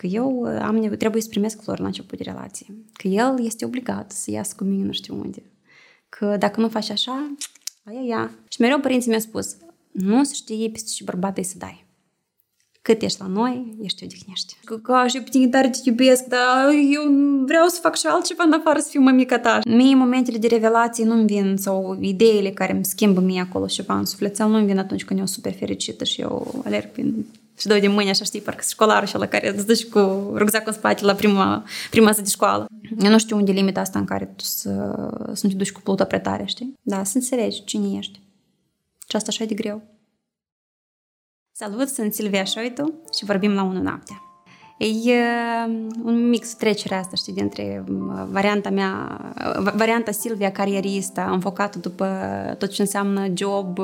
Că eu am trebuie să primesc flori la început de relație. Că el este obligat să iasă cu mine nu știu unde. Că dacă nu faci așa, aia, ia. Și mereu părinții mi-au spus, nu să știi peste ce bărbat să dai. Cât ești la noi, ești odihnești. Că, că și pe tine tare te iubesc, dar eu vreau să fac și altceva în afară să fiu mămica ta. Mie momentele de revelație nu-mi vin, sau ideile care îmi schimbă mie acolo ceva în sufletel, nu-mi vin atunci când eu super fericită și eu alerg prin și dau de mâini, așa știi, parcă școlarul și la care îți duci cu rucsacul în spate la prima, prima zi de școală. Eu nu știu unde e limita asta în care tu să, să nu te duci cu plută prea tare, știi? Da, să înțelegi cine ești. Și asta așa e de greu. Salut, sunt Silvia Șoitu și vorbim la 1 noaptea. E un mix trecere asta, știi, dintre varianta mea, varianta Silvia carieristă, înfocată după tot ce înseamnă job,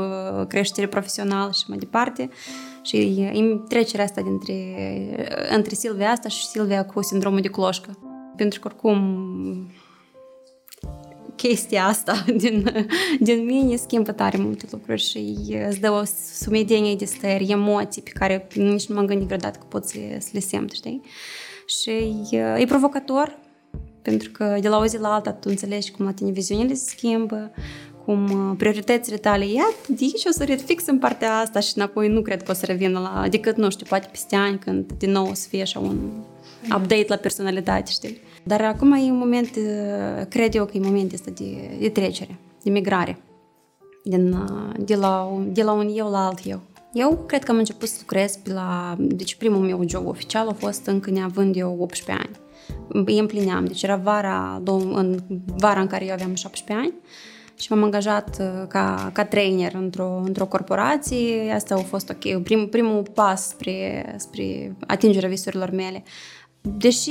creștere profesională și mai departe, și trecerea asta dintre, între Silvia asta și Silvia cu sindromul de cloșcă. Pentru că oricum chestia asta din, din mine schimbă tare multe lucruri și îți dă o sumedenie de stări, emoții pe care nici nu m-am gândit vreodată că pot să, să le simt, știi? Și e provocator, pentru că de la o zi la alta tu înțelegi cum la tine viziunile se schimbă, cum prioritățile tale, iată, de aici o să red fix în partea asta și înapoi nu cred că o să revină la, decât, nu știu, poate peste ani când din nou o să fie așa un update la personalitate, știi? Dar acum e un moment, cred eu că e moment ăsta de, de trecere, de migrare, din, de, la, de la un eu la alt eu. Eu cred că am început să lucrez pe la... Deci primul meu job oficial a fost încă neavând eu 18 ani. Îi împlineam. Deci era vara, în vara în care eu aveam 17 ani și m-am angajat ca, ca trainer într-o, într-o corporație. Asta a fost ok. Prim, primul pas spre, spre atingerea visurilor mele. Deși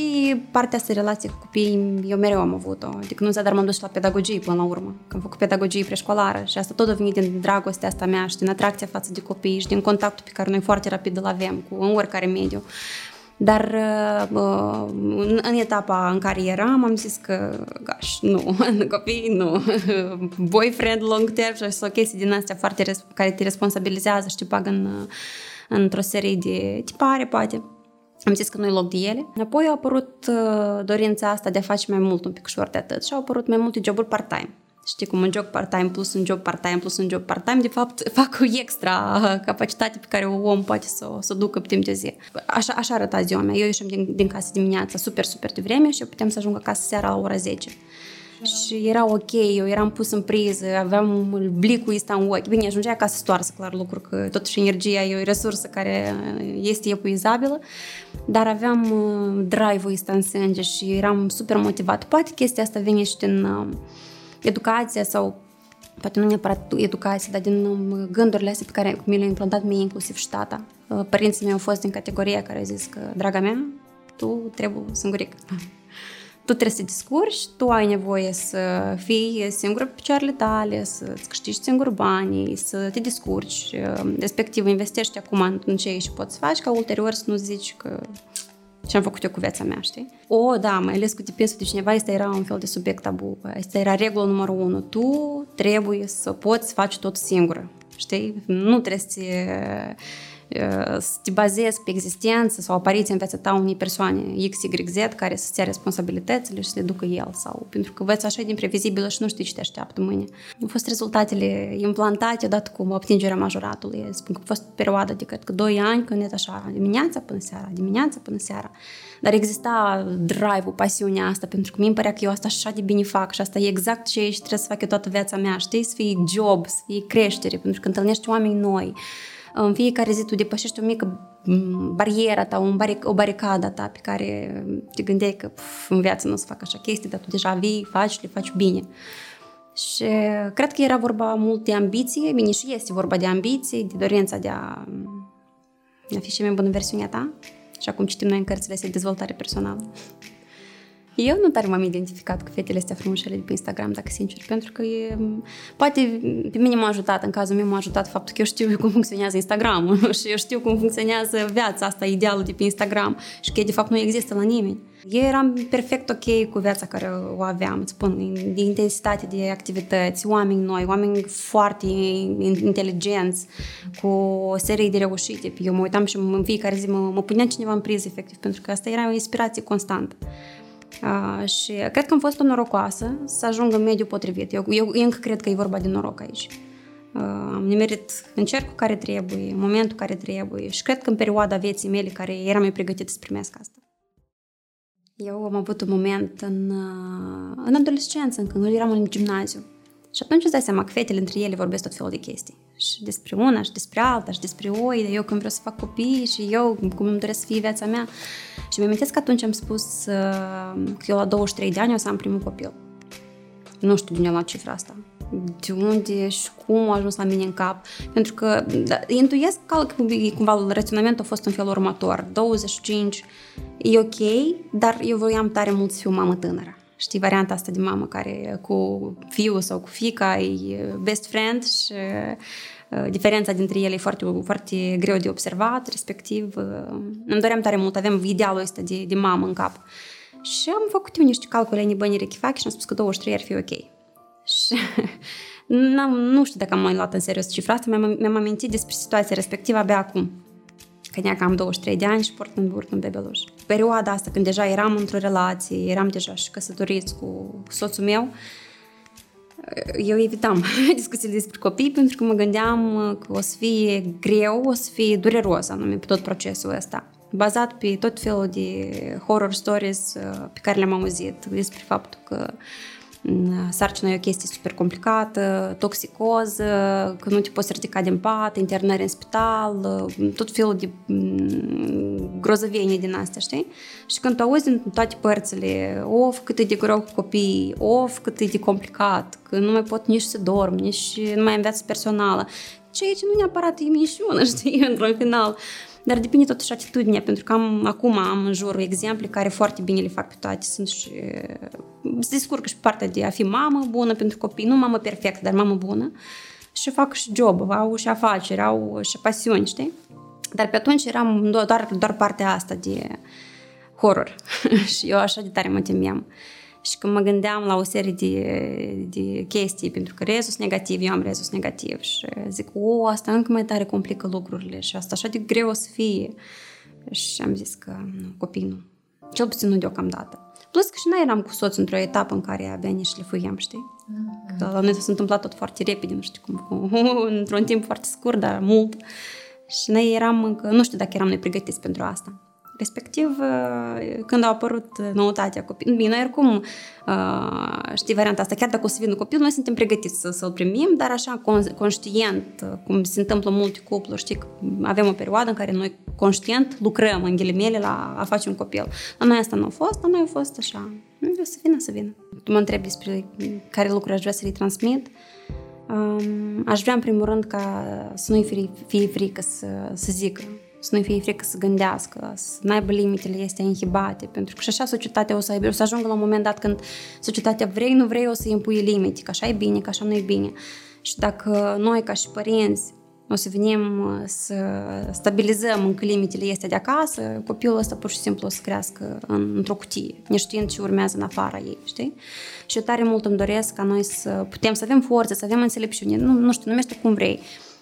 partea asta relație cu copiii eu mereu am avut-o, adică nu dar m-am dus la pedagogie până la urmă, că am făcut pedagogie preșcolară și asta tot a venit din dragostea asta mea și din atracția față de copii și din contactul pe care noi foarte rapid îl avem cu în oricare mediu. Dar uh, în etapa în care eram, am zis că, gaș, nu, copii, nu, boyfriend long term și o chestii din astea foarte care te responsabilizează și te bagă în, într-o serie de tipare, poate. Am zis că nu e loc de ele. Apoi a apărut uh, dorința asta de a face mai mult un pic ușor de atât și au apărut mai multe joburi part-time. Știi cum un job part-time plus un job part-time plus un job part-time, de fapt fac o extra capacitate pe care un om poate să, să o ducă pe timp de zi. Așa, așa arăta ziua mea. Eu ieșim din, din casă dimineața super, super de vreme și eu puteam să ajung acasă seara la ora 10 și era ok, eu eram pus în priză, aveam blicul ăsta în ochi. Bine, ajungea acasă stoarsă, clar lucru, că totuși energia e o resursă care este epuizabilă, dar aveam uh, drive-ul ăsta în sânge și eram super motivat. Poate chestia asta vine și din uh, educația sau poate nu neapărat educație, dar din um, gândurile astea pe care mi le-a implantat mie inclusiv și tata. Uh, părinții mei au fost din categoria care au zis că, draga mea, tu trebuie singurică tu trebuie să descurci, tu ai nevoie să fii singur pe picioarele tale, să-ți câștigi singur banii, să te descurci, respectiv investești acum în ce și poți face, ca ulterior să nu zici că ce am făcut eu cu viața mea, știi? O, da, mai ales cu depensul de cineva, asta era un fel de subiect tabu. Asta era regula numărul unu. Tu trebuie să poți să faci tot singură, știi? Nu trebuie să să te bazezi pe existență sau apariția în viața ta unei persoane X, Y, Z care să-ți ia responsabilitățile și să le ducă el sau pentru că văți așa din previzibilă și nu știi ce te așteaptă mâine. Au fost rezultatele implantate odată cu obtingerea majoratului. Spun că a fost perioada de cred că 2 ani când e așa dimineața până seara, dimineața până seara. Dar exista drive-ul, pasiunea asta, pentru că mi-mi părea că eu asta așa de bine fac și asta e exact ce trebuie să fac eu toată viața mea, știi? Să fie job, să fie creștere, pentru că întâlnești oameni noi, în fiecare zi tu depășești o mică barieră ta, un baric, o baricadă ta pe care te gândeai că puf, în viață nu o să fac așa chestii, dar tu deja vii, faci, le faci bine. Și cred că era vorba mult de ambiție, bine și este vorba de ambiție, de dorința de a, de a fi și mai bună versiunea ta, și acum citim noi în cărțile astea de dezvoltare personală. Eu nu tare m-am identificat cu fetele astea frumoșele de pe Instagram, dacă sincer, pentru că e, poate pe mine m-a ajutat, în cazul meu m-a ajutat faptul că eu știu cum funcționează Instagramul și eu știu cum funcționează viața asta, idealul de pe Instagram și că de fapt nu există la nimeni. Eu eram perfect ok cu viața care o aveam, îți spun, de intensitate de activități, oameni noi, oameni foarte inteligenți, cu o serie de reușite. Eu mă uitam și în fiecare zi mă, mă punea cineva în priză, efectiv, pentru că asta era o inspirație constantă. Uh, și cred că am fost o norocoasă să ajung în mediul potrivit. Eu, eu, eu încă cred că e vorba de noroc aici. Uh, am nimerit în cercul care trebuie, în momentul care trebuie și cred că în perioada vieții mele care eram mai pregătită să primesc asta. Eu am avut un moment în, uh, în adolescență, când eram în gimnaziu. Și atunci îți dai seama că fetele între ele vorbesc tot felul de chestii. Și despre una, și despre alta, și despre oi, de eu când vreau să fac copii, și eu cum îmi doresc să fie viața mea. Și mi amintesc că atunci am spus uh, că eu la 23 de ani o să am primul copil. Nu știu din la cifra asta. De unde și cum a ajuns la mine în cap. Pentru că da, intuiesc că cumva raționamentul a fost în felul următor. 25 e ok, dar eu voiam tare mult să fiu mamă tânără. Știi, varianta asta de mamă care cu fiul sau cu fica e best friend și uh, diferența dintre ele e foarte, foarte greu de observat, respectiv uh, îmi doream tare mult, avem idealul ăsta de, de mamă în cap. Și am făcut eu niște calcule în bani rechifac și am spus că 23 ar fi ok. Și nu știu dacă am mai luat în serios cifra asta, mi-am, mi-am amintit despre situația respectivă abia acum că ne am 23 de ani și port în burtă un bebeluș. Perioada asta, când deja eram într-o relație, eram deja și căsătoriți cu soțul meu, eu evitam discuțiile despre copii pentru că mă gândeam că o să fie greu, o să fie dureros anume pe tot procesul ăsta. Bazat pe tot felul de horror stories pe care le-am auzit despre faptul că sarcina e o chestie super complicată, toxicoză, că nu te poți ridica din pat, internări în spital, tot felul de grozăvenii din astea, știi? Și când tu auzi din toate părțile, of, cât e de greu cu copii, of, cât e de complicat, că nu mai pot nici să dorm, nici nu mai am viață personală, ceea ce nu neapărat e minciună, știi, într-un final. Uh, dar depinde totuși atitudinea, pentru că am, acum am în jurul exemple care foarte bine le fac pe toate. Sunt și, se descurcă și partea de a fi mamă bună pentru copii, nu mamă perfectă, dar mamă bună. Și fac și job, au și afaceri, au și pasiuni, știi? Dar pe atunci eram doar, doar partea asta de horror și eu așa de tare mă temeam. Și când mă gândeam la o serie de, de chestii, pentru că rezus negativ, eu am rezus negativ și zic, o, asta încă mai tare complică lucrurile și asta așa de greu o să fie. Și am zis că nu, copii nu. Cel puțin nu deocamdată. Plus că și noi eram cu soț într-o etapă în care abia ne șlefuiam, știi? Mm-hmm. Că la noi s-a întâmplat tot foarte repede, nu știu cum, cu, într-un timp foarte scurt, dar mult. Și noi eram încă, nu știu dacă eram noi pregătiți pentru asta. Respectiv, uh, când a apărut noutatea copilului, bine, oricum, uh, știi varianta asta, chiar dacă o să vină copil, noi suntem pregătiți să, să-l primim, dar așa conștient, uh, cum se întâmplă în multe cupluri, știi, avem o perioadă în care noi conștient lucrăm în ghilimele la a face un copil. La noi asta nu a fost, la noi a fost așa, o să vină, să vină. Tu mă întrebi despre care lucruri aș vrea să le transmit. Um, aș vrea, în primul rând, ca să nu-i fie, fie frică să, să zică să nu fie frică să gândească, să nu aibă limitele este inhibate, pentru că și așa societatea o să aibă, o să ajungă la un moment dat când societatea vrei, nu vrei, o să impui limite, că așa e bine, că așa nu e bine. Și dacă noi, ca și părinți, o să venim să stabilizăm încă limitele este de acasă, copilul ăsta pur și simplu o să crească în, într-o cutie, neștiind ce urmează în afara ei, știi? Și tare mult îmi doresc ca noi să putem să avem forță, să avem înțelepciune, nu, nu știu, numește cum vrei,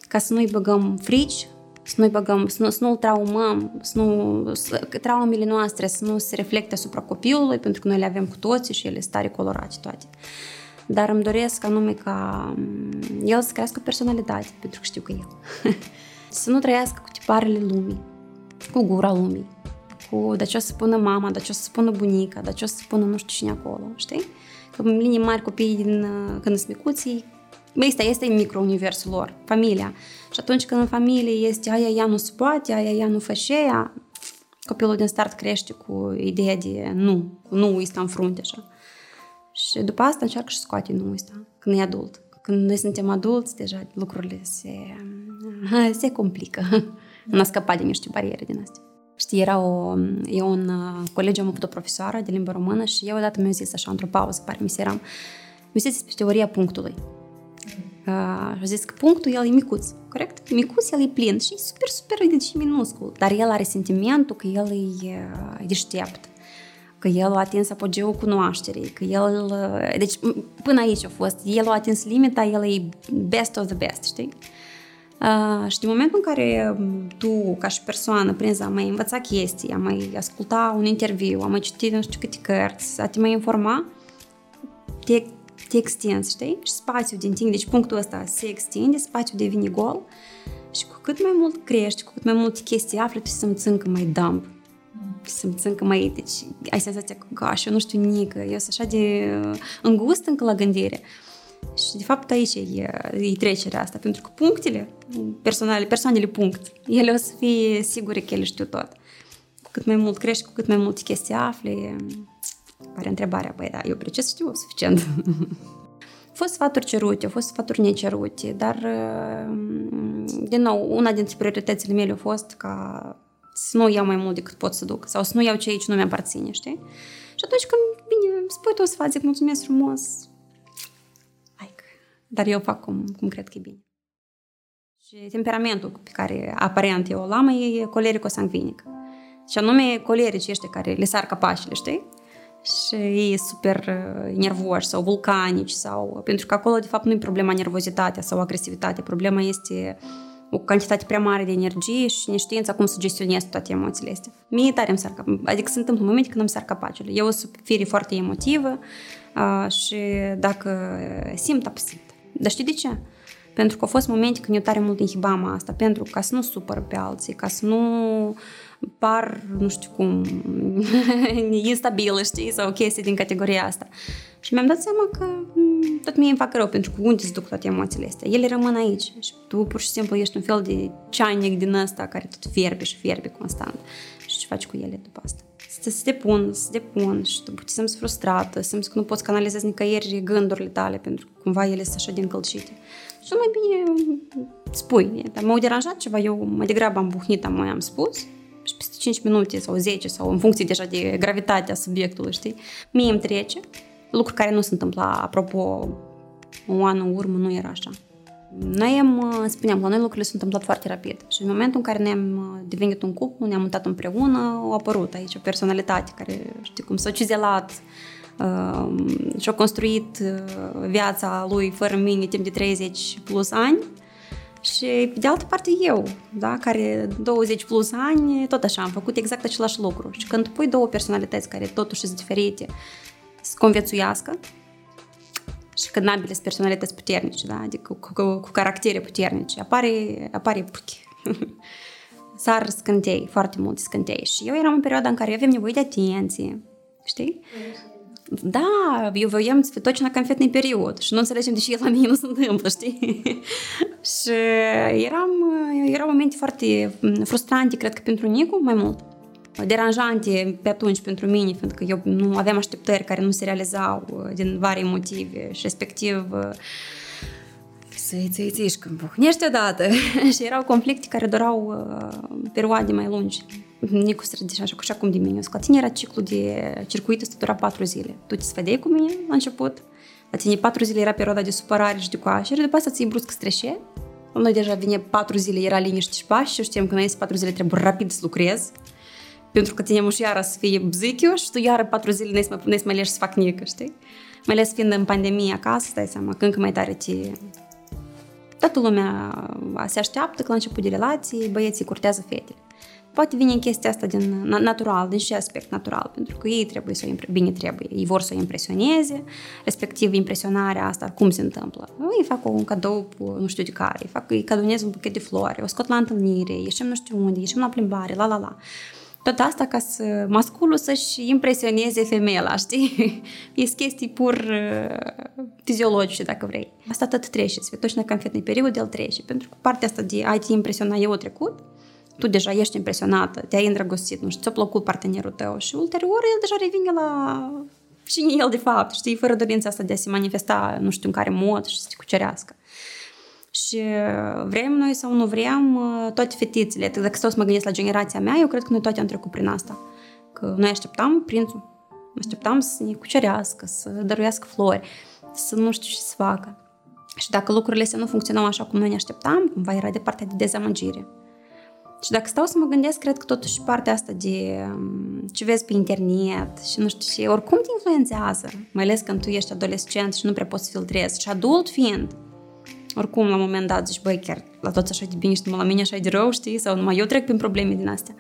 ca să nu-i băgăm frici, să nu-i băgăm, să, nu, să nu-l traumăm, să nu, să, traumele noastre să nu se reflecte asupra copilului, pentru că noi le avem cu toții și ele sunt tare colorate toate. Dar îmi doresc anume ca mm, el să crească personalitate, pentru că știu că el. să nu trăiască cu tiparele lumii, cu gura lumii, cu de ce o să spună mama, de ce o să spună bunica, de ce o să spună nu știu cine acolo, știi? Că în linii mari copiii din, când sunt micuții, Asta este micro-universul lor, familia. Și atunci când în familie este aia ea nu se poate, aia ea nu face aia, copilul din start crește cu ideea de nu, cu nu ăsta în frunte așa. Și după asta încearcă și scoate nu ăsta, când e adult. Când noi suntem adulți, deja lucrurile se, se complică. În a scăpat de niște bariere din astea. Știi, era o, e un uh, colegiu, am avut o profesoară de limbă română și eu odată mi-a zis așa, într-o pauză, pare mi se eram, mi-a zis despre teoria punctului. Uh, și a zis că punctul el e micuț, corect? Micuț, el e plin și e super, super deci, minuscul, dar el are sentimentul că el e, e deștept că el a atins apogeul cunoașterii, că el... Deci, până aici a fost. El a atins limita, el e best of the best, știi? Uh, și din momentul în care tu, ca și persoană, prinzi, am mai învăța chestii, am mai asculta un interviu, am mai citit nu știu câte cărți, a te mai informa, te, te extinzi, știi? Și spațiul din tine, deci punctul ăsta se extinde, spațiul devine gol și cu cât mai mult crești, cu cât mai multe chestii afli, tu simți încă mai dump simți încă mai, deci ai senzația că, gosh, eu nu știu nică, eu sunt așa de îngust încă la gândire. Și de fapt aici e, e trecerea asta, pentru că punctele personale, persoanele punct, ele o să fie sigure că ele știu tot. Cu cât mai mult crești, cu cât mai multe chestii afli, pare întrebarea, băi, da, eu precis știu suficient. Au fost sfaturi cerute, au fost sfaturi necerute, dar, din nou, una dintre prioritățile mele a fost ca să nu iau mai mult decât pot să duc sau să nu iau ce aici nu mi-aparține, știi? Și atunci când, bine, spui tu o să faci, zic mulțumesc frumos, like, dar eu fac cum, cum cred că e bine. Și temperamentul pe care aparent eu o am e colerico-sanguinic. Și anume colerici ăștia care le sar capașele, știi? Și e super uh, nervoși sau vulcanici sau... Pentru că acolo, de fapt, nu e problema nervozitatea sau agresivitatea. Problema este o cantitate prea mare de energie și neștiința cum să gestionez toate emoțiile astea. Mie tare îmi sar adică se întâmplă momente când îmi sar capacele. Eu sunt fire foarte emotivă uh, și dacă simt, simt. Dar știi de ce? Pentru că au fost momente când eu tare mult inhibam asta, pentru ca să nu supăr pe alții, ca să nu par, nu știu cum, instabilă, știi, sau chestii din categoria asta. Și mi-am dat seama că mm, tot mie îmi fac rău, pentru că unde se duc toate emoțiile astea? Ele rămân aici și tu pur și simplu ești un fel de ceanic din ăsta care tot fierbe și fierbe constant. Și ce faci cu ele după asta? Să se depun, să se depun și tu te simți frustrată, simți că nu poți canaliza nicăieri gândurile tale pentru că cumva ele sunt așa de încălcite. Și mai bine spui, dar m-au deranjat ceva, eu mai degrabă am buhnit, am mai am spus și peste 5 minute sau 10 sau în funcție deja de gravitatea subiectului, știi, mie îmi trece. Lucru care nu se întâmpla, apropo, un an în urmă nu era așa. Noi am, spuneam, la noi lucrurile s-au întâmplat foarte rapid. Și în momentul în care ne-am devenit un cuplu, ne-am mutat împreună, au apărut aici o personalitate care, știi cum, s-a cizelat uh, și-a construit uh, viața lui fără mine timp de 30 plus ani și pe de altă parte eu, da, care 20 plus ani, tot așa, am făcut exact același lucru. Și când pui două personalități care totuși sunt diferite să conviețuiască și când ambele sunt personalități puternice, da? adică cu, cu, cu caractere puternice, apare, apare puchi. Sar scântei, foarte multe scântei. Și eu eram în perioada în care avem nevoie de atenție, știi? Da, eu voiam să точно конфетный период și nu înțelegem de ce la mine nu se întâmplă, știi? și eram, erau momente foarte frustrante, cred că pentru Nicu mai mult deranjante pe atunci pentru mine, pentru că eu nu aveam așteptări care nu se realizau uh, din vari motive și respectiv uh, să-i ții ții și când buhnești odată și erau conflicte care durau uh, perioade mai lungi. Nicu se deci așa, așa cum de mine. La tine era ciclu de circuit, ăsta dura patru zile. Tu te sfădeai cu mine la început, la tine patru zile era perioada de supărare și de coașere, după asta ți brusc streșe. Noi deja vine patru zile, era liniște și pași și știam că înainte patru zile trebuie rapid să lucrez pentru că tine și iară să fie bzichiu și tu iară patru zile ne să mai, mai să fac nică, știi? Mai ales fiind în pandemie acasă, stai seama că încă mai tare te... Toată lumea se așteaptă că la început de relații băieții curtează fetele. Poate vine chestia asta din natural, din și aspect natural, pentru că ei trebuie să o impre- bine trebuie, ei vor să o impresioneze, respectiv impresionarea asta, cum se întâmplă. Îi fac un cadou, nu știu de care, îi fac, îi cadonez un buchet de flori, o scot la întâlnire, ieșim nu știu unde, ieșim la plimbare, la la la. Tot asta ca să masculul să-și impresioneze femeia, știi? Este chestii pur uh, fiziologice, dacă vrei. Asta tot trece, точно конфетный период el trece, pentru că partea asta de a te impresiona eu trecut, tu deja ești impresionată, te-ai îndrăgostit, nu știu, ți-a plăcut partenerul tău și ulterior el deja revine la cine el de fapt, știi, fără dorința asta de a se manifesta, nu știu în care mod și să te cucerească. Și vrem noi sau nu vrem, toate fetițele, dacă stau să mă gândesc la generația mea, eu cred că noi toate am trecut prin asta. Că noi așteptam prințul, așteptam să ne cucerească, să dăruiască flori, să nu știu ce să facă. Și dacă lucrurile astea nu funcționau așa cum noi ne așteptam, cumva era de partea de dezamăgire. Și dacă stau să mă gândesc, cred că totuși partea asta de um, ce vezi pe internet și nu știu ce, oricum te influențează, mai ales când tu ești adolescent și nu prea poți să filtrezi. Și adult fiind, oricum la un moment dat zici, băi, chiar la toți așa de bine și numai la mine așa de rău, știi? Sau numai eu trec prin probleme din astea.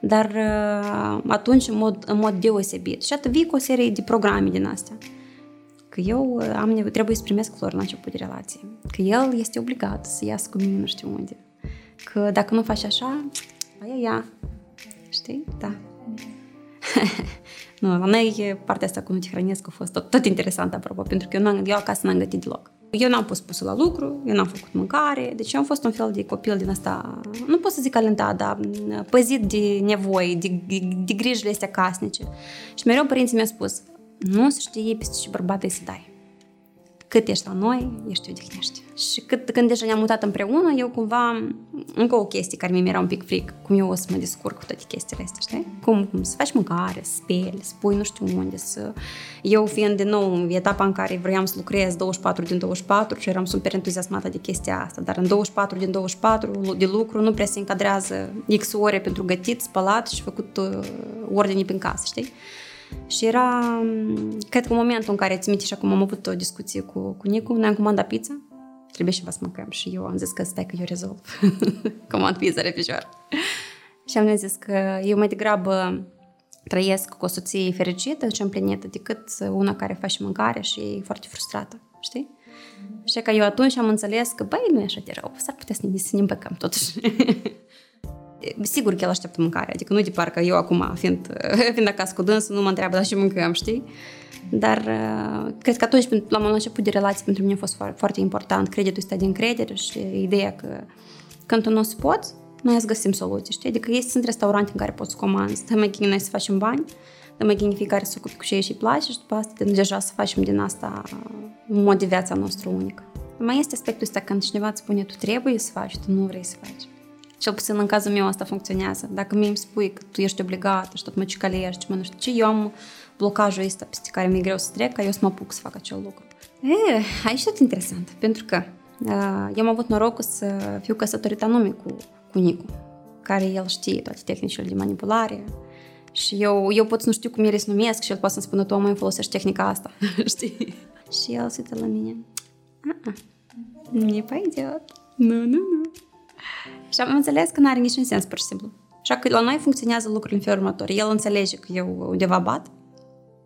Dar uh, atunci în mod, în mod deosebit. Și atât vii cu o serie de programe din astea. Că eu uh, am, trebuie să primesc flori la început de relație. Că el este obligat să iasă cu mine nu știu unde că dacă nu faci așa, aia ea. Știi? Da. nu, la noi partea asta cu nu te hrănesc a fost tot, tot interesant, apropo, pentru că eu, n-am, eu acasă n-am gătit deloc. Eu n-am pus pusul la lucru, eu n-am făcut mâncare, deci eu am fost un fel de copil din asta, nu pot să zic alentat, dar păzit de nevoi, de, de, de grijile astea casnice. Și mereu părinții mi-au spus, nu să știi peste ce bărbat să dai cât ești la noi, ești odihnești. Și cât, când deja ne-am mutat împreună, eu cumva, încă o chestie care mi era un pic fric, cum eu o să mă descurc cu toate chestiile astea, știi? Cum, cum să faci mâncare, să speli, să pui nu știu unde, să... Eu fiind din nou în etapa în care vroiam să lucrez 24 din 24 și eram super entuziasmată de chestia asta, dar în 24 din 24 de lucru nu prea se încadrează X ore pentru gătit, spălat și făcut uh, ordine prin casă, știi? Și era, cred că în momentul în care ți minte și acum am avut o discuție cu, cu Nicu, noi am comandat pizza, trebuie și să mâncăm și eu am zis că stai că eu rezolv. Comand pizza repijor. și am zis că eu mai degrabă trăiesc cu o soție fericită și împlinită decât una care face mâncare și e foarte frustrată, știi? Și că eu atunci am înțeles că, băi, nu e așa de rău, s-ar putea să ne, să ne împăcăm totuși. sigur că el așteaptă mâncare, adică nu de parcă eu acum, fiind, fiind acasă cu dânsul, nu mă întreabă, dar și mâncăm, știi? Dar uh, cred că atunci, la un început de relație, pentru mine a fost foarte, foarte important creditul ăsta de încredere și ideea că când tu nu o să poți, noi îți găsim soluții, știi? Adică ei sunt restaurante în care poți să comanzi, să mai noi să facem bani, să mai gândi fiecare să ocupi cu ce și place și după asta deja să facem din asta un mod de viața nostru unic. Mai este aspectul ăsta când cineva îți spune tu trebuie să faci, tu nu vrei să faci. Cel puțin în cazul meu asta funcționează. Dacă mi îmi spui că tu ești obligată și tot mă cicalești, mă nu știu ce, eu am blocajul ăsta peste care mi-e greu să trec, ca eu să mă apuc să fac acel lucru. E, aici tot interesant, pentru că uh, eu am avut norocul să fiu căsătorită anume cu, cu Nicu, care el știe toate tehnicile de manipulare, și eu, eu pot să nu știu cum ele se numesc și el poate să-mi spună, tu mai folosești tehnica asta, știi? Și el se uită la mine. Ah, не пойдет. Nu, nu, nu. Și am înțeles că nu are niciun sens, pur și simplu. Așa că la noi funcționează lucrurile în felul următor. El înțelege că eu undeva bat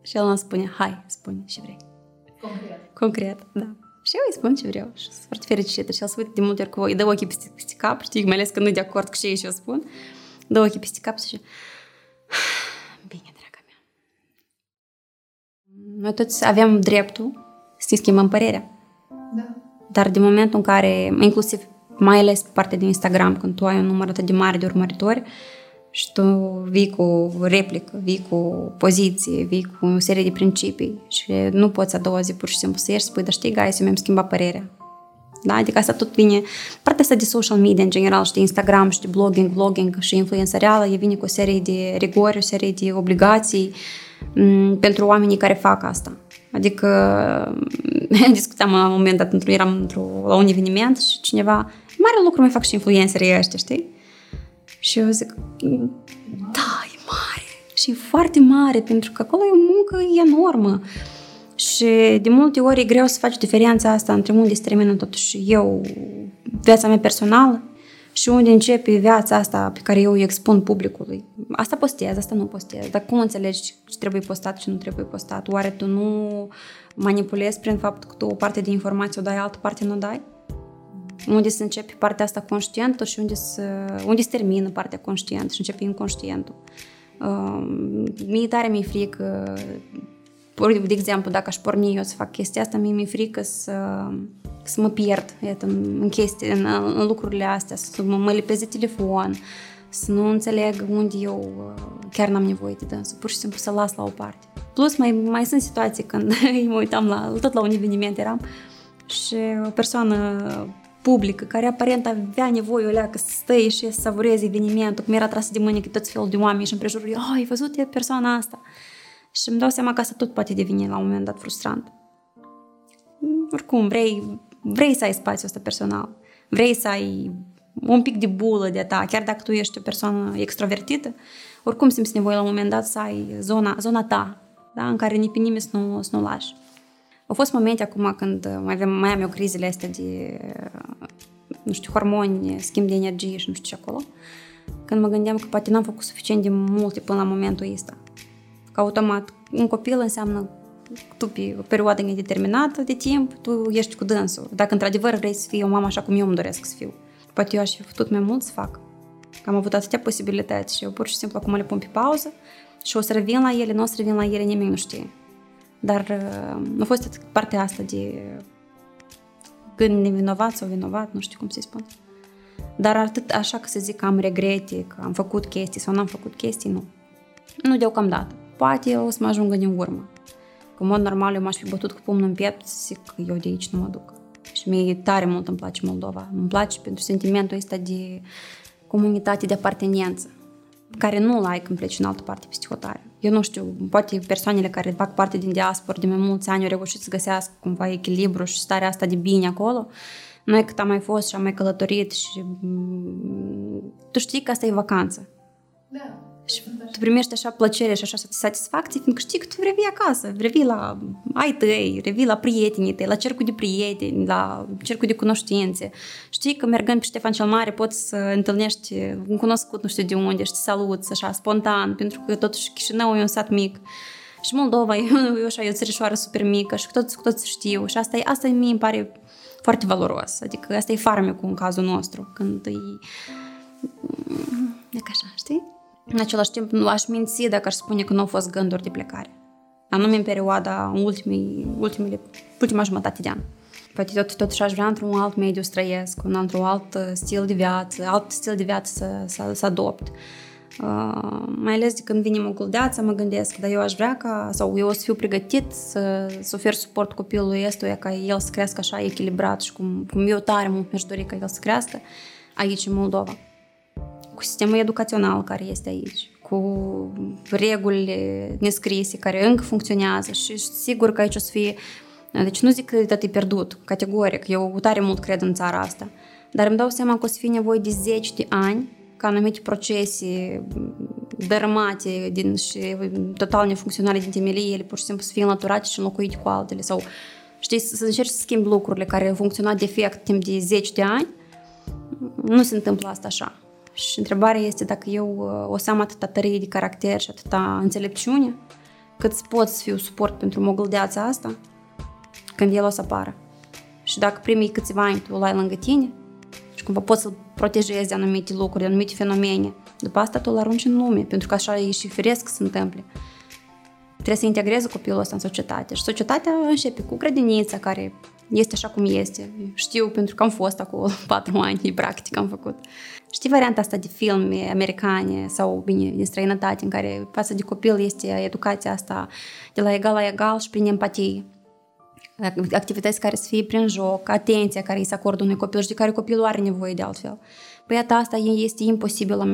și el îmi spune, hai, spune ce vrei. Concret. Concret, da. Și eu îi spun ce vreau și sunt foarte fericită. Și el se uită de multe ori cu îi dă ochii peste, peste cap, știi, mai ales că nu de acord cu ce eu spun. Dă ochii peste cap și bine, draga mea. Noi toți avem dreptul să ne schimbăm părerea. Da. Dar de momentul în care, inclusiv mai ales pe partea de Instagram, când tu ai un număr atât de mare de urmăritori și tu vii cu o replică, vii cu o poziție, vii cu o serie de principii și nu poți a doua zi pur și simplu să ieși și spui, dar știi, guys, eu mi-am schimbat părerea. Da? Adică asta tot vine, partea asta de social media în general, și de Instagram, și de blogging, vlogging și influența reală, e vine cu o serie de rigori, o serie de obligații m- pentru oamenii care fac asta. Adică discutam la un moment dat, într eram într la un eveniment și cineva, mare lucru mai fac și influencerii ăștia, știi? Și eu zic, da, e mare. Și e foarte mare, pentru că acolo e o muncă enormă. Și de multe ori e greu să faci diferența asta între unde se termină totuși eu, viața mea personală și unde începe viața asta pe care eu o expun publicului. Asta postez, asta nu postez. Dar cum înțelegi ce trebuie postat și nu trebuie postat? Oare tu nu manipulezi prin faptul că tu o parte de informație o dai, altă parte nu o dai? Unde se începe partea asta conștientă și unde se, unde se termină partea conștientă și începe inconștientul. Uh, mie tare mi-e frică, de exemplu, dacă aș porni eu să fac chestia asta, mie mi-e frică să să mă pierd iată, în, chestii, în, în lucrurile astea, să mă, mă lipesc de telefon, să nu înțeleg unde eu uh, chiar n-am nevoie de dânsul, pur și simplu să las la o parte. Plus, mai, mai sunt situații când mă uitam la, tot la un eveniment eram și o persoană publică, care aparent avea nevoie o leacă să stai și să savureze evenimentul, cum era tras de mâine că toți felul de oameni și împrejurul ei, ai văzut e persoana asta? Și îmi dau seama că asta tot poate deveni la un moment dat frustrant. Oricum, vrei, vrei să ai spațiul ăsta personal, vrei să ai un pic de bulă de ta, chiar dacă tu ești o persoană extrovertită, oricum simți nevoie la un moment dat să ai zona, zona ta, da? în care nici pe nimeni să nu, să nu lași. Au fost momente acum când mai, avem, mai am eu crizele astea de, nu știu, hormoni, schimb de energie și nu știu ce acolo, când mă gândeam că poate n-am făcut suficient de multe până la momentul ăsta. Că automat, un copil înseamnă tu pe o perioadă nedeterminată de timp, tu ești cu dânsul. Dacă într-adevăr vrei să fii o mamă așa cum eu îmi doresc să fiu. Poate eu aș fi putut mai mult să fac. Că am avut atâtea posibilități și eu pur și simplu acum le pun pe pauză și o să revin la ele, nu o să revin la ele, nimeni nu știe. Dar uh, a fost partea asta de gând nevinovat sau vinovat, nu știu cum să-i spun. Dar atât așa că să zic că am regrete, că am făcut chestii sau n-am făcut chestii, nu. Nu deocamdată. Poate o să mă ajungă din urmă. Că în mod normal eu m-aș fi bătut cu pumnul în piept să zic că eu de aici nu mă duc. Și mie tare mult îmi place Moldova. Îmi place pentru sentimentul ăsta de comunitate, de apartenență, care nu-l ai când pleci în altă parte peste hotare. Eu nu știu, poate persoanele care fac parte din diaspora de mai mulți ani au reușit să găsească cumva echilibru și starea asta de bine acolo. Noi cât am mai fost și am mai călătorit și mm, tu știi că asta e vacanță. Da. Și tu primești așa plăcere și așa satisfacție, fiindcă știi că tu revii acasă, revii la ai tăi, revii la prietenii tăi, la cercul de prieteni, la cercul de cunoștințe. Știi că mergând pe Ștefan cel Mare poți să întâlnești un cunoscut nu știu de unde și te saluți așa spontan, pentru că totuși Chișinău e un sat mic. Și Moldova e, e așa, e o țărișoară super mică și toți, toți știu și asta, e, asta mie îmi pare foarte valoros. Adică asta e farmecul în cazul nostru, când e... E ca așa, știi? În același timp, nu aș minți dacă aș spune că nu au fost gânduri de plecare. Anume în perioada, în ultimii, ultimile, ultima jumătate de an. Poate tot, totuși aș vrea într-un alt mediu străiesc, într-un alt uh, stil de viață, alt stil de viață să, să, să adopt. Uh, mai ales de când vine moguldeața, mă gândesc, dar eu aș vrea ca, sau eu o să fiu pregătit să, să ofer suport copilului ăstuia ca el să crească așa echilibrat și cum, cum eu tare mult mi-aș dori ca el să crească aici în Moldova cu sistemul educațional care este aici, cu regulile nescrise care încă funcționează și sigur că aici o să fie... Deci nu zic că tot e pierdut, categoric, eu tare mult cred în țara asta, dar îmi dau seama că o să fie nevoie de zeci de ani ca anumite procese dărâmate din, și total nefuncționale din temelie, ele pur și simplu să fie înlăturate și înlocuite cu altele sau știi, să încerci să schimbi lucrurile care au funcționat defect timp de zeci de ani, nu se întâmplă asta așa. Și întrebarea este dacă eu uh, o să am atâta tărie de caracter și atâta înțelepciune, cât să pot să fiu suport pentru mogâldeața asta când el o să apară. Și dacă primii câțiva ani tu l-ai lângă tine și cumva poți să-l protejezi de anumite lucruri, de anumite fenomene, după asta tu îl arunci în lume, pentru că așa e și firesc să se întâmple. Trebuie să integreze copilul ăsta în societate și societatea începe cu grădinița care este așa cum este. Știu pentru că am fost acolo patru ani, practic am făcut. Știi varianta asta de filme americane sau, bine, din străinătate, în care față de copil este educația asta de la egal la egal și prin empatie. Activități care să fie prin joc, atenția care îi se acordă unui copil și de care copilul are nevoie de altfel. Păi iată, asta este imposibil la,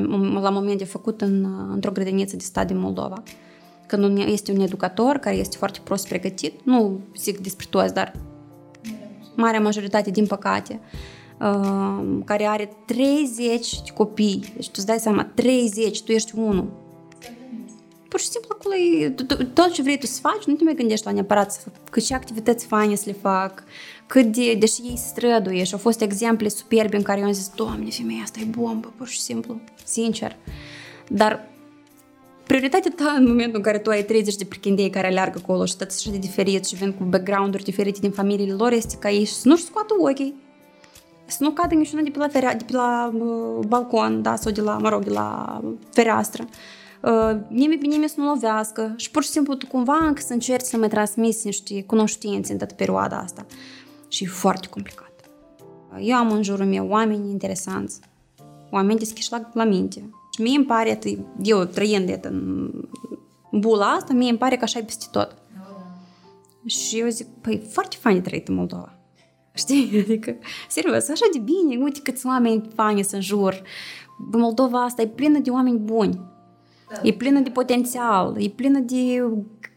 la moment de făcut în, într-o grădiniță de stat din Moldova. Când este un educator care este foarte prost pregătit, nu zic despre toți, dar marea majoritate, din păcate, uh, care are 30 de copii. Deci tu îți dai seama, 30, tu ești unul. Pur și simplu acolo e, tot ce vrei tu să faci, nu te mai gândești la neapărat să cât și activități faine să le fac, cât de, deși ei străduie și au fost exemple superbe în care eu am zis, Doamne, femeia asta e bombă, pur și simplu, sincer. Dar prioritatea ta în momentul în care tu ai 30 de prichindei care aleargă acolo și toți așa de diferit și vin cu background-uri diferite din familiile lor, este ca ei să nu-și scoată ochii, să nu cadă niciuna de pe la, ferea, de pe la uh, balcon, da, sau de la, mă rog, de la fereastră. Uh, nimeni pe nimeni să nu lovească și pur și simplu tu cumva încă să încerci să mai transmiți niște cunoștințe în toată perioada asta. Și e foarte complicat. Eu am în jurul meu oameni interesanți, oameni deschiși la, la minte, și mie îmi pare, eu trăind în bula asta, mie îmi pare că așa e peste tot. Și eu zic, păi foarte fain de trăit în Moldova. Știi? Adică, serios, așa de bine, uite câți oameni fani sunt în jur. Moldova asta e plină de oameni buni. Da. E plină de potențial, e plină de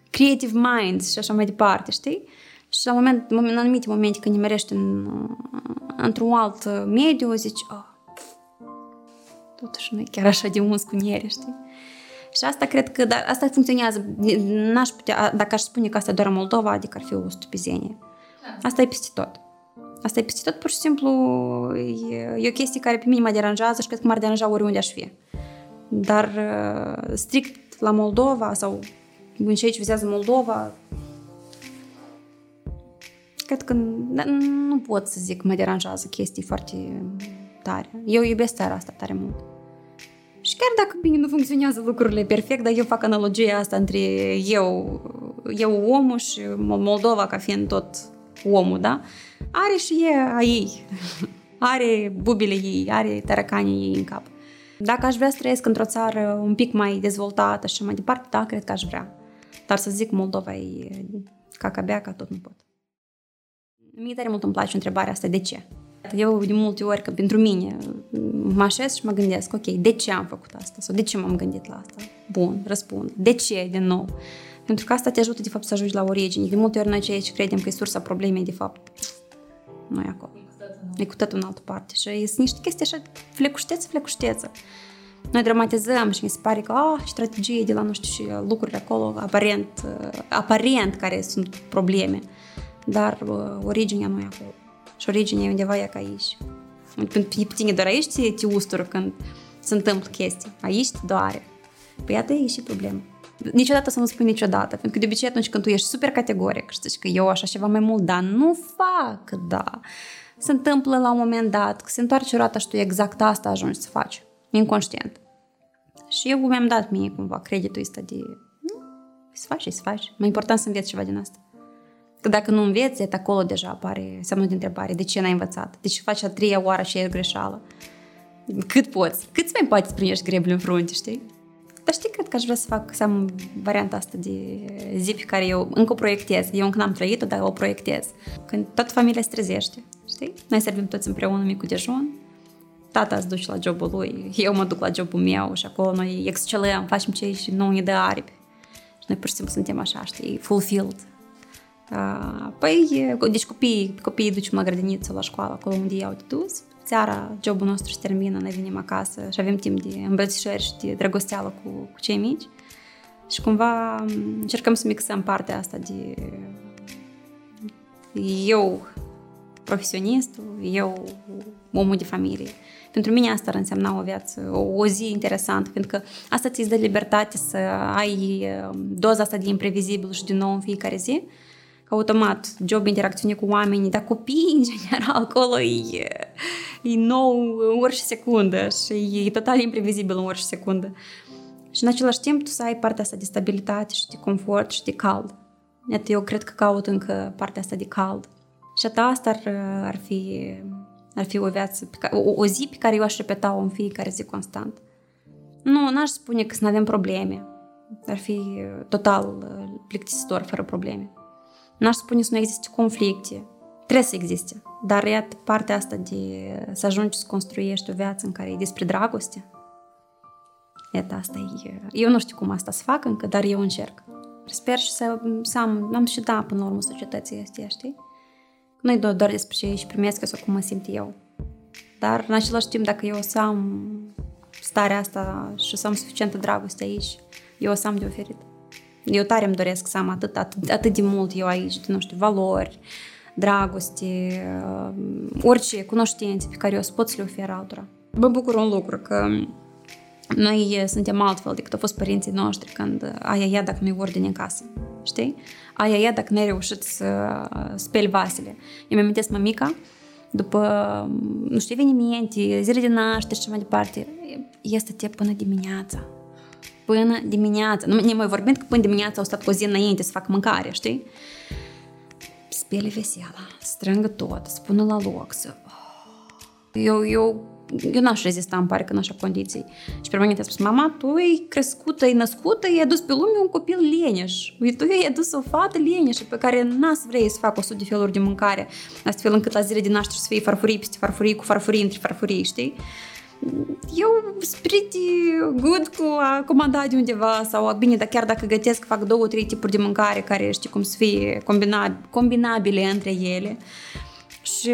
creative minds și așa mai departe, știi? Și la moment, în anumite momente când nimerești în, într-un alt mediu, zici, oh, totuși nu e chiar așa de uns cu niere, știi? Și asta cred că, da, asta funcționează. N-aș putea, dacă aș spune că asta e doar Moldova, adică ar fi o stupizenie. Da. Asta e peste tot. Asta e peste tot, pur și simplu, e, e o chestie care pe mine mă deranjează și cred că m-ar deranja oriunde aș fi. Dar uh, strict la Moldova sau în ce aici vizează Moldova, cred că nu pot să zic că mă deranjează chestii foarte tare. Eu iubesc țara asta tare mult. Și chiar dacă bine nu funcționează lucrurile perfect, dar eu fac analogia asta între eu, eu omul și Moldova ca fiind tot omul, da? Are și e a ei. Are bubile ei, are taracanii ei în cap. Dacă aș vrea să trăiesc într-o țară un pic mai dezvoltată și mai departe, da, cred că aș vrea. Dar să zic Moldova e cacabeaca, tot nu pot. Mie tare mult îmi place întrebarea asta, de ce? Eu de multe ori, că pentru mine, mă așez și mă gândesc, ok, de ce am făcut asta? Sau de ce m-am gândit la asta? Bun, răspund. De ce, din nou? Pentru că asta te ajută, de fapt, să ajungi la origine. De multe ori noi cei ce credem că e sursa problemei, de fapt, nu e acolo. E cu totul în altă parte. Și sunt niște chestii așa, flecușteță, flecușteță. Noi dramatizăm și mi se pare că, ah, strategie de la nu știu și lucrurile acolo, aparent, aparent care sunt probleme. Dar uh, originea nu e acolo. Și originea e undeva e ca aici. Pe tine doar aici te, te ustură când se întâmplă chestii. Aici te doare. Păi iată e și problemă. Niciodată să nu spui niciodată, pentru că de obicei atunci când tu ești super categoric și zici că eu așa ceva mai mult, dar nu fac, da. Se întâmplă la un moment dat, că se întoarce roata și tu exact asta ajungi să faci, inconștient. Și eu mi-am dat mie cumva creditul ăsta de să faci și să faci. Mai important să înveți ceva din asta. Că dacă nu înveți, et acolo deja apare semnul de întrebare. De ce n-ai învățat? De ce faci a treia oară și e greșeală? Cât poți? Cât mai poți să primești greble în frunte, știi? Dar știi, cred că aș vrea să fac să am varianta asta de zi pe care eu încă o proiectez. Eu încă n-am trăit-o, dar o proiectez. Când toată familia se trezește, știi? Noi servim toți împreună micul dejun. Tata îți duce la jobul lui, eu mă duc la jobul meu și acolo noi excelăm, facem ce și nu ne dă aripi. Și noi pur și simplu suntem așa, știi, fulfilled. Păi, deci copiii, copiii ducem la grădiniță, la școală, acolo unde i-au de dus. Seara jobul nostru se termină, noi venim acasă și avem timp de îmbrățișări și de dragosteală cu, cu cei mici. Și cumva încercăm să mixăm partea asta de eu profesionistul, eu omul de familie. Pentru mine asta ar însemna o viață, o, o zi interesantă, pentru că asta ți dă libertate să ai doza asta de imprevizibil și din nou în fiecare zi automat, job, interacțiune cu oamenii, dar copiii, în general, acolo e, e nou în orice secundă și e total imprevizibil în orice secundă. Și în același timp tu să ai partea asta de stabilitate și de confort și de cald. Iată, eu cred că caut încă partea asta de cald. Și atât asta ar, ar, fi, ar fi o viață, o, o zi pe care eu aș repeta-o în fiecare zi constant. Nu, n-aș spune că să nu avem probleme. Ar fi total plictisitor fără probleme. N-aș spune să nu existe conflicte. Trebuie să existe. Dar iată partea asta de să ajungi să construiești o viață în care e despre dragoste. Iată, asta e... Eu nu știu cum asta să fac încă, dar eu încerc. Sper și să, să am, am și da până la urmă societății astea, știi? Nu-i doar, doar despre ce își primesc sau cum mă simt eu. Dar în același timp, dacă eu o să am starea asta și o să am suficientă dragoste aici, eu o să am de oferit. Eu tare îmi doresc să am atât, atât, atât de mult eu aici, de, nu știu, valori, dragoste, uh, orice cunoștințe pe care eu să pot să le ofer altora. Mă bucur un lucru, că noi suntem altfel decât au fost părinții noștri când aia ia dacă nu-i ordine în casă, știi? Aia ia dacă n-ai reușit să speli vasele. Eu mi-amintesc mămica, după, nu știu, evenimente, zile de naștere și mai departe, este până dimineața până dimineața. Nu ne mai vorbind că până dimineața au stat cu o zi înainte să facă mâncare, știi? Spele vesela, strângă tot, să pună la loc, să... Eu, eu eu n-aș rezista, îmi pare că în așa condiții. Și pe mine a spus, mama, tu e crescută, e născută, e adus pe lume un copil leneș. Tu e adus o fată leneșă pe care n-ați vrei să facă o sută de feluri de mâncare, astfel încât la zile din naștere să fie farfurii peste farfurii, cu farfurii între farfurii, știi? Eu sunt pretty good cu a comanda de undeva sau bine, dar chiar dacă gătesc, fac două, trei tipuri de mâncare care știi cum să fie combinabile între ele și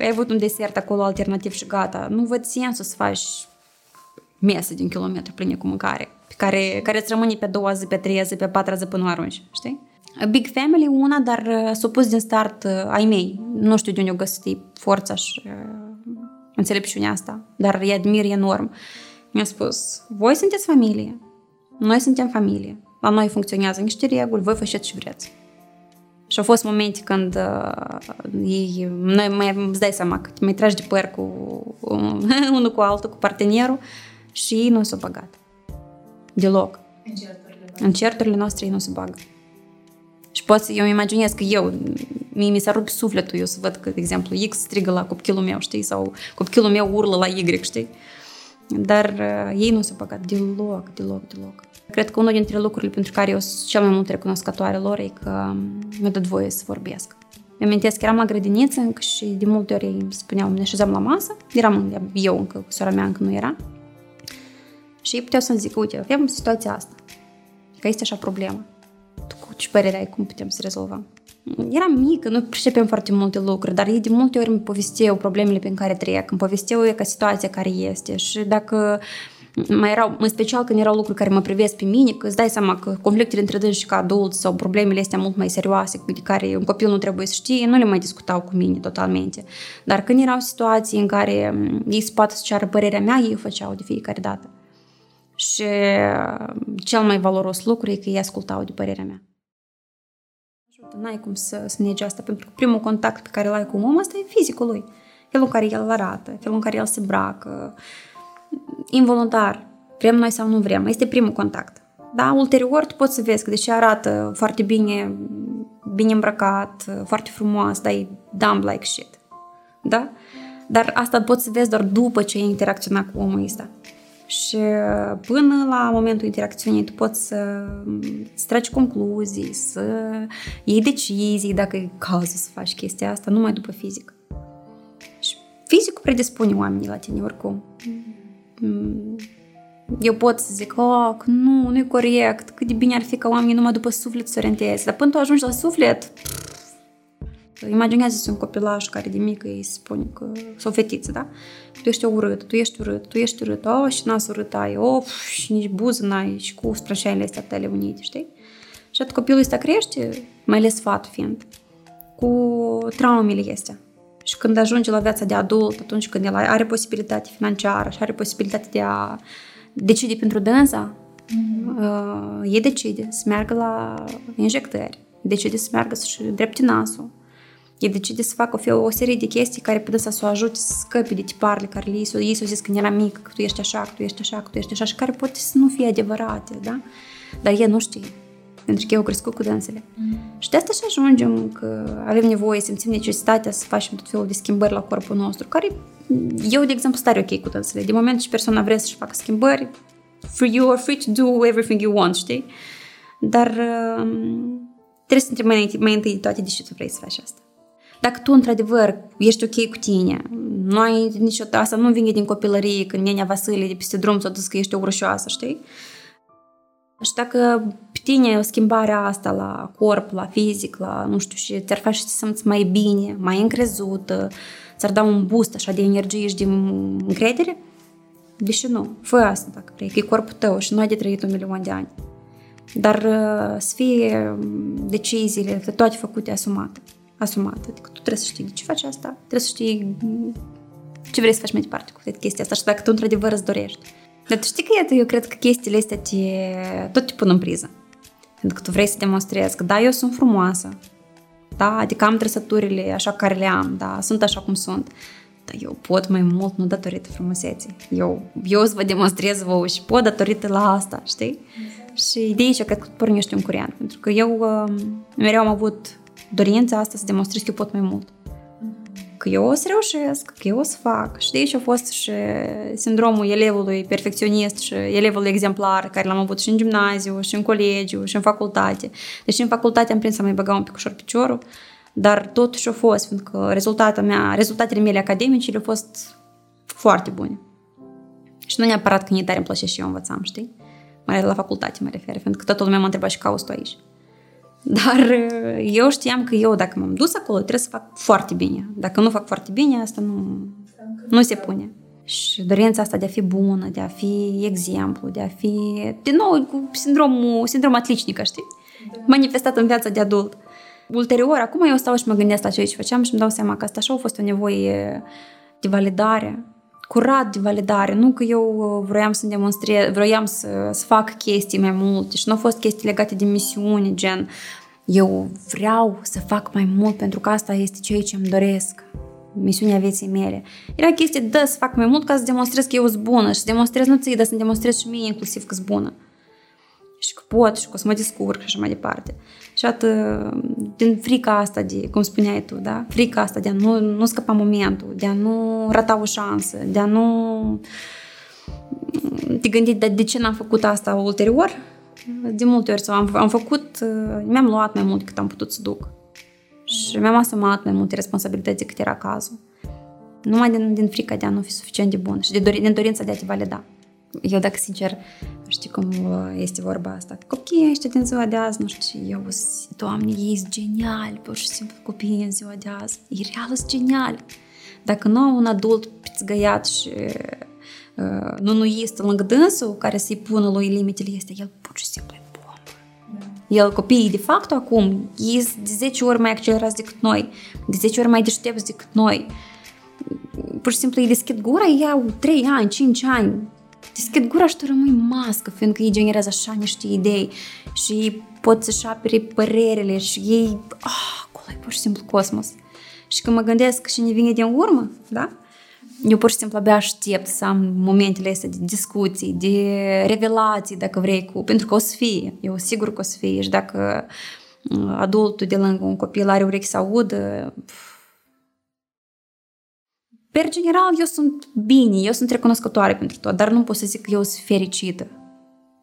ai avut un desert acolo alternativ și gata. Nu văd sensul să faci mese din kilometri pline cu mâncare, pe care, care îți rămâne pe doua zi, pe treia zi, pe patra zi până arunci, știi? Big Family una, dar s-a pus din start ai mei. Nu știu de unde o găsit forța și înțelepciunea asta, dar îi admir enorm. Mi-a spus, voi sunteți familie, noi suntem familie, la noi funcționează niște reguli, voi faceți ce vreți. Și au fost momente când uh, ei, noi mai îți dai seama că te mai tragi de păr cu um, unul cu altul, cu partenerul și ei nu s-au băgat. Deloc. În certurile, în certurile noastre ei nu se bagă. Și poți, eu îmi imaginez că eu, mie mi s-a rupt sufletul eu să văd că, de exemplu, X strigă la copilul meu, știi, sau copilul meu urlă la Y, știi? Dar uh, ei nu s-au băgat deloc, deloc, deloc. Cred că unul dintre lucrurile pentru care eu sunt cel mai mult recunoscătoare lor e că mi-a dat voie să vorbesc. Îmi amintesc că eram la grădiniță încă și de multe ori îmi spuneau, ne așezam la masă, eram eu încă, cu sora mea încă nu era. Și ei puteau să-mi zică, uite, avem situația asta, că este așa problemă. Tu cu ce părere ai, cum putem să rezolvăm? Eram mică, nu pricepem foarte multe lucruri, dar ei de multe ori îmi povesteau problemele pe care trec, îmi povesteau ca situația care este și dacă mai erau, în special când erau lucruri care mă privesc pe mine, că îți dai seama că conflictele între dânsi și ca adulți sau problemele astea mult mai serioase, de care un copil nu trebuie să știe, nu le mai discutau cu mine totalmente. Dar când erau situații în care ei se poate să ceară părerea mea, ei o făceau de fiecare dată. Și cel mai valoros lucru e că ei ascultau de părerea mea. N-ai cum să, să negi asta, pentru că primul contact pe care îl ai cu omul ăsta e fizicul lui. Felul în care el arată, felul în care el se bracă, involuntar, vrem noi sau nu vrem, este primul contact. Da, ulterior tu poți să vezi că deși arată foarte bine, bine îmbrăcat, foarte frumos, dar e dumb like shit. Da? Dar asta poți să vezi doar după ce ai interacționat cu omul ăsta. Și până la momentul interacțiunii tu poți să, să tragi concluzii, să iei decizii dacă e cazul să faci chestia asta, numai după fizic. Și fizicul predispune oamenii la tine oricum. Mm. Eu pot să zic, oh, nu, nu e corect, cât de bine ar fi ca oamenii numai după suflet să orienteze. Dar până tu ajungi la suflet, imaginează-ți un copilaș care de mică îi spune că, sau o fetiță, da? Tu ești urât, tu ești urât, tu ești urât, oh, și nas urât ai, oh, și nici buză n-ai, și cu sprășenile astea tale unite, știi? Și atunci copilul ăsta crește, mai ales fată fiind, cu traumele astea. Și când ajunge la viața de adult, atunci când el are posibilitate financiară și are posibilitate de a decide pentru dânsa, mm-hmm. uh, e decide să meargă la injectări, decide să meargă să-și drepte nasul, e decide să facă o, fel, o serie de chestii care pe să o ajute să scăpe de tiparele care ei s-au ei s-o zis când era mic, că tu ești așa, că tu ești așa, că tu ești așa și care poate să nu fie adevărate, da? Dar el nu știe pentru că eu au crescut cu dânsele. Mm. Și de asta și ajungem că avem nevoie, simțim necesitatea să facem tot felul de schimbări la corpul nostru, care eu, de exemplu, stare ok cu dânsele. De moment ce persoana vrea să-și facă schimbări, for you are free to do everything you want, știi? Dar um, trebuie să întrebi mai, mai întâi de toate de ce tu vrei să faci asta. Dacă tu, într-adevăr, ești ok cu tine, nu ai niciodată, asta nu vine din copilărie, când nenea Vasile de peste drum ți-a dus că ești o urășoasă, știi? Și dacă pe tine schimbarea asta la corp, la fizic, la, nu știu, și ți-ar face să te simți mai bine, mai încrezută, ți-ar da un boost așa de energie și de încredere, deși nu, fă asta dacă vrei, că e corpul tău și nu ai de trăit un milion de ani. Dar uh, să fie deciziile toate făcute asumate. Asumate. Adică tu trebuie să știi de ce faci asta, trebuie să știi ce vrei să faci mai departe cu chestia asta și dacă tu într-adevăr îți dorești. Dar tu știi că iată, eu cred că chestiile astea te, tot te pun în priză. Pentru că tu vrei să demonstrezi că da, eu sunt frumoasă, da, adică am trăsăturile așa care le am, da, sunt așa cum sunt, dar eu pot mai mult nu datorită frumuseții. Eu, eu să vă demonstrez vouă și pot datorită la asta, știi? Și de aici cred că pornește un curent, pentru că eu uh, mereu am avut dorința asta să demonstrez că eu pot mai mult. că eu o să reușesc, că eu o să fac. Și de aici a fost și sindromul elevului perfecționist și elevul exemplar, care l-am avut și în gimnaziu, și în colegiu, și în facultate. Deci în facultate am prins să mai băga un pic ușor piciorul, dar totuși a fost, pentru că rezultatele, mea, rezultatele mele academice au fost foarte bune. Și nu neapărat că tare îmi place și eu învățam, știi? Mai ales la facultate mă refer, pentru că toată lumea m-a întrebat și cauți tu aici. Dar uh, eu știam că eu, dacă m-am dus acolo, trebuie să fac foarte bine. Dacă nu fac foarte bine, asta nu, nu se pune. Și dorința asta de a fi bună, de a fi exemplu, de a fi, din nou, cu sindromul, sindrom atlicnică, știi? Da. Manifestat în viața de adult. Ulterior, acum eu stau și mă gândesc la ce aici făceam și îmi dau seama că asta așa a fost o nevoie de validare, curat de validare, nu că eu uh, vroiam să demonstrez, vroiam să, să fac chestii mai multe și nu au fost chestii legate de misiune, gen eu vreau să fac mai mult pentru că asta este ceea ce îmi doresc, misiunea vieții mele. Era chestie, da, să fac mai mult ca să demonstrez că eu sunt bună și demonstrez nu ți dar să demonstrez și mie inclusiv că sunt bună. Și că pot și că o să mă descurc și așa mai departe. Și atât, din frica asta de, cum spuneai tu, da? Frica asta de a nu, nu scăpa momentul, de a nu rata o șansă, de a nu te gândi de, de ce n-am făcut asta ulterior. De multe ori sau am, am făcut, mi-am luat mai mult decât am putut să duc. Și mi-am asumat mai multe responsabilități decât era cazul. Numai din, din frica de a nu fi suficient de bun și de dori, din dorința de a te valida. Eu, dacă sincer, știi cum uh, este vorba asta, copiii ăștia din ziua de azi, nu știu, eu, doamne, ei sunt geniali, pur și simplu copiii în ziua de azi, ei real sunt geniali. Dacă nu au un adult pițgăiat și uh, nu nuist lângă dânsul care să-i pună lui limitele, este el pur și simplu e bombă. El, copiii, de fapt, acum, ei sunt de 10 ori mai accelerați decât noi, de 10 ori mai deștepți decât noi. Pur și simplu îi deschid gura, ei au 3 ani, 5 ani, deschid gura și tu rămâi mască, fiindcă ei generează așa niște idei și pot să-și apere părerile și ei, ah, acolo e pur și simplu cosmos. Și când mă gândesc și ne vine din urmă, da? Eu pur și simplu abia aștept să am momentele astea de discuții, de revelații, dacă vrei, cu, pentru că o să fie, eu sigur că o să fie și dacă uh, adultul de lângă un copil are urechi să audă, Per general, eu sunt bine, eu sunt recunoscătoare pentru tot, dar nu pot să zic că eu sunt fericită.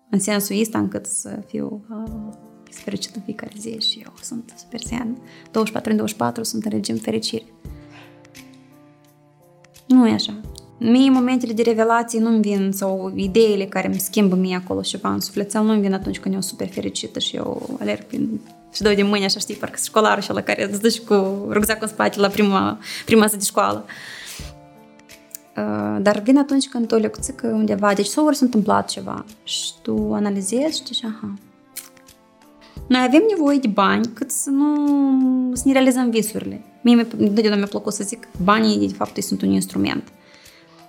În sensul ăsta încât să fiu uh, fericită în fiecare zi și eu sunt super zen. 24 în 24 sunt în regim fericire. Nu e așa. Mie momentele de revelație nu-mi vin sau ideile care îmi schimbă mie acolo ceva în sufletel nu-mi vin atunci când eu sunt super fericită și eu alerg prin și dau de mâini așa, știi, parcă școlarul și la care îți duci cu rucsacul în spate la prima, prima zi de școală. Uh, Uh, dar vine atunci când tu o lecțică undeva, deci sau ori s-a întâmplat ceva și tu analizezi și zici, aha, noi avem nevoie de bani cât să nu să ne realizăm visurile. Mie de mi-a plăcut să zic, banii de fapt sunt un instrument.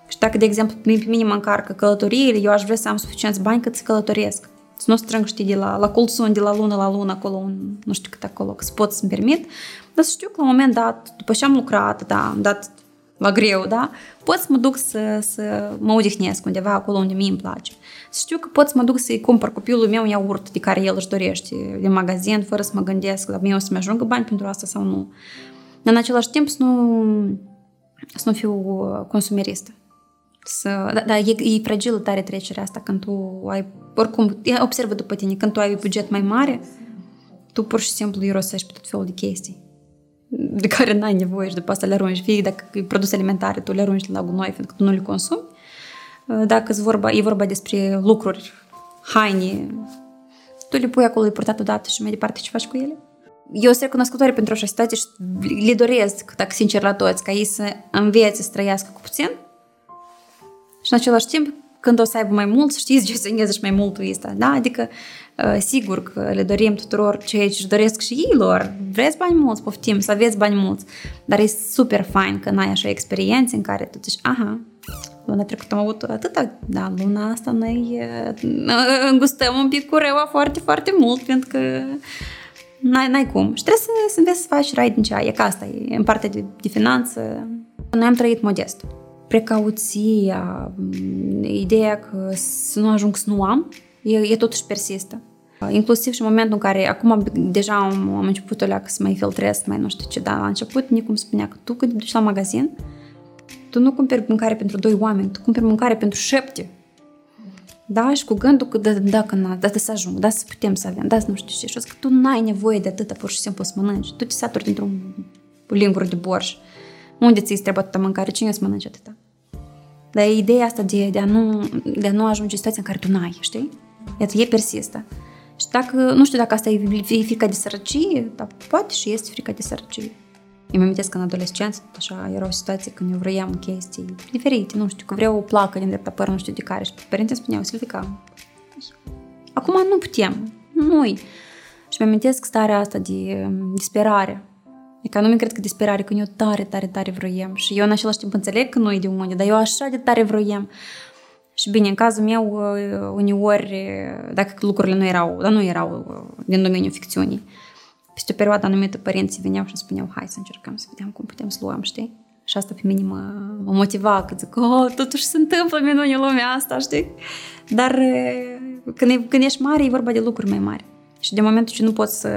Și dacă, de exemplu, pe mine mă încarcă călătoriile, eu aș vrea să am suficienți bani cât să călătoresc. Să nu strâng, știi, de la, la colțun, de la lună la lună, acolo, un, nu știu cât acolo, că să pot să-mi permit, dar să știu că la un moment dat, după ce am lucrat, da, am dat la greu, da? Pot să mă duc să, să mă odihnesc undeva acolo unde mie îmi place. Să știu că pot să mă duc să-i cumpăr copilul meu iaurt de care el își dorește din magazin, fără să mă gândesc la mine o să-mi ajungă bani pentru asta sau nu. În același timp să nu, să nu fiu consumeristă. Să, da, da, e, e fragilă tare trecerea asta când tu ai, oricum, observă după tine, când tu ai buget mai mare, tu pur și simplu irosești pe tot felul de chestii de care n-ai nevoie și după asta le arunci. Fie dacă e produse alimentare, tu le arunci la gunoi pentru că tu nu le consumi. Dacă vorba, e vorba despre lucruri, haine, tu le pui acolo, le purtat odată și mai departe ce faci cu ele. Eu sunt recunoscătoare pentru așa situație și le doresc, dacă sincer la toți, ca ei să învețe să trăiască cu puțin și în același timp, când o să aibă mai mult, știți ce să și mai mult ăsta, da? Adică Uh, sigur că le dorim tuturor ceea ce își doresc și ei lor. Vreți bani mulți, poftim, să aveți bani mulți. Dar e super fain că n-ai așa experiențe în care tu zici, aha, luna trecută am avut atâta, da, luna asta noi uh, îngustăm un pic cureaua foarte, foarte mult, pentru că n-ai, n-ai cum. Și trebuie să, să înveți să faci rai din cea, e ca asta, e în partea de, de finanță. Noi am trăit modest. Precauția, ideea că să nu ajung să nu am, e, e totuși persistă. Inclusiv și în momentul în care acum deja am, am început o leacă să mai filtrez, mai nu știu ce, dar la început Nicu îmi spunea că tu când te duci la magazin, tu nu cumperi mâncare pentru doi oameni, tu cumperi mâncare pentru șapte. Da? Și cu gândul că da, dacă na, da, să ajung, da, să putem să avem, da, să nu știu ce. Și că tu n-ai nevoie de atâta, pur și simplu să mănânci. Tu te saturi dintr-un lingură de borș. Unde ți-i trebuie atâta mâncare? Cine să mănânci atâta? Dar e ideea asta de, de, a nu, de a nu ajunge în situația în care tu n-ai, știi? Iată, e persistă. Și dacă, nu știu dacă asta e frica de sărăcie, dar poate și este frica de sărăcie. Eu mă amintesc că în adolescență, așa, era o situație când eu vroiam chestii diferite, nu știu, că vreau o placă din dreapta păr, nu știu de care, și părinții spuneau, Silvica, acum nu putem, nu Și mă amintesc starea asta de um, disperare. Adică nu mi cred că disperare, că eu tare, tare, tare vroiam. Și eu în același timp înțeleg că nu e de unde, dar eu așa de tare vroiam. Și bine, în cazul meu, uh, uneori, dacă lucrurile nu erau, dar nu erau uh, din domeniul ficțiunii, peste o perioadă anumită părinții veneau și îmi spuneau, hai să încercăm să vedem cum putem să luăm, știi? Și asta pe mine mă, mă motiva, că zic, oh, totuși se întâmplă minuni în lumea asta, știi? Dar uh, când, când ești mare, e vorba de lucruri mai mari. Și de momentul ce nu poți să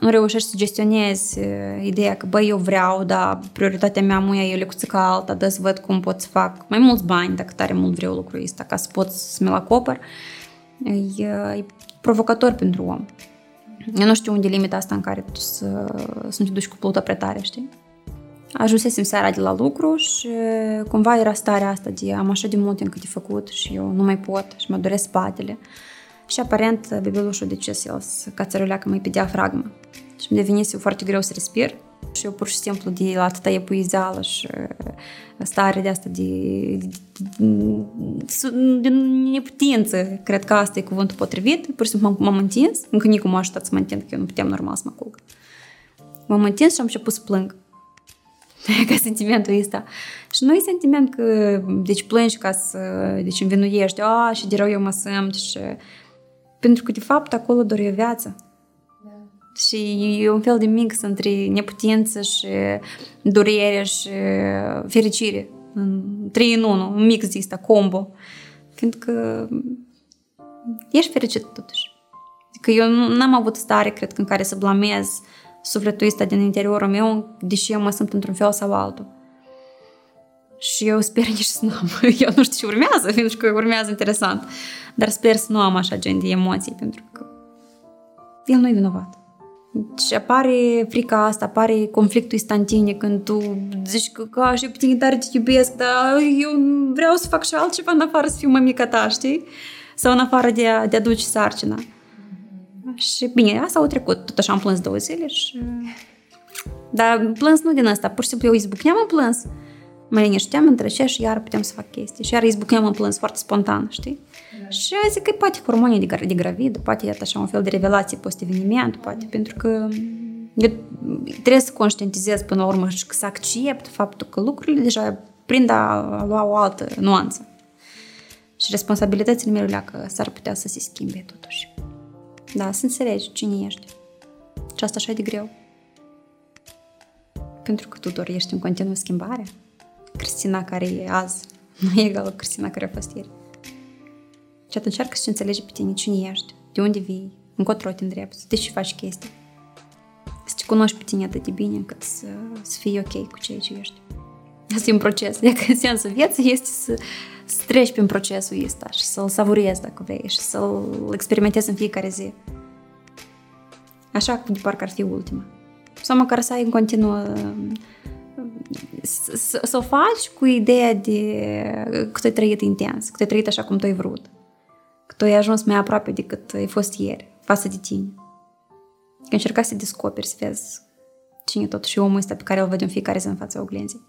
nu reușești să gestionezi ideea că, băi, eu vreau, dar prioritatea mea muia e lecuțica alta, dar să văd cum pot să fac mai mulți bani, dacă tare mult vreau lucrul ăsta, ca să pot să mi-l acopăr, e, e provocator pentru om. Eu nu știu unde e limita asta în care tu să, să nu te duci cu plută prea tare, știi? Ajunsesem seara de la lucru și cumva era starea asta de am așa de mult încă de făcut și eu nu mai pot și mă doresc spatele. Și aparent bebelușul decis el să cațăruleacă mai pe diafragmă. Și îmi devenise foarte greu să respir. Și eu pur și simplu de la atâta epuizeală și stare de asta de, de, de neputință, cred că asta e cuvântul potrivit, pur și simplu m-am întins, încă nici m-a ajutat să mă întind, că eu nu puteam normal să mă culc. M-am întins și am început să plâng. ca sentimentul ăsta. Și nu e sentiment că, deci plângi ca să, deci învinuiești, a, și de rău eu mă simt și pentru că, de fapt, acolo doar e o viață. Da. Și e un fel de mix între neputință și durere și fericire. Trei în unu, un mix de ăsta, combo. Fiindcă ești fericit totuși. Adică eu n-am avut stare, cred că, în care să blamez sufletul ăsta din interiorul meu, deși eu mă simt într-un fel sau altul. Și eu sper nici să nu am. Eu nu știu ce urmează, pentru că urmează interesant. Dar sper să nu am așa gen de emoții, pentru că el nu e vinovat. Și apare frica asta, apare conflictul instantin când tu zici că, că și pe tine tare te iubesc, dar eu vreau să fac și altceva în afară să fiu mămica ta, știi? Sau în afară de a, de a duce sarcina. Mm-hmm. Și bine, asta au trecut. Tot așa am plâns două zile și... Dar plâns nu din asta, pur și simplu eu izbucneam în plâns mă linișteam, între și iar putem să fac chestii. Și iar izbucneam în plâns foarte spontan, știi? Da. Și zic că poate hormonii de, de gravid, poate e așa un fel de revelație post-eveniment, poate, pentru că eu trebuie să conștientizez până la urmă și să accept faptul că lucrurile deja prind a lua o altă nuanță. Și responsabilitățile mele că s-ar putea să se schimbe totuși. Da, să înțelegi cine ești. Și asta așa de greu. Pentru că tu doar ești în continuă schimbare. Cristina care e azi nu e egală cu Cristina care a fost ieri. Și atunci încearcă să înțelegi pe tine cine ești, de unde vii, încotro te îndrepți, de ce faci chestii. Să te cunoști pe tine atât de bine încât să, să fii ok cu ceea ce ești. Asta e un proces. Dacă sensul vieții este să, să treci prin procesul ăsta și să-l savurezi dacă vrei și să-l experimentezi în fiecare zi. Așa cum de parcă ar fi ultima. Sau măcar să ai în continuă să, să o faci cu ideea de că tu ai trăit intens, că tu ai trăit așa cum tu ai vrut, că tu ai ajuns mai aproape decât ai fost ieri, față de tine. Că încerca să descoperi, să vezi cine totuși omul ăsta pe care îl văd în fiecare zi în fața oglinzii.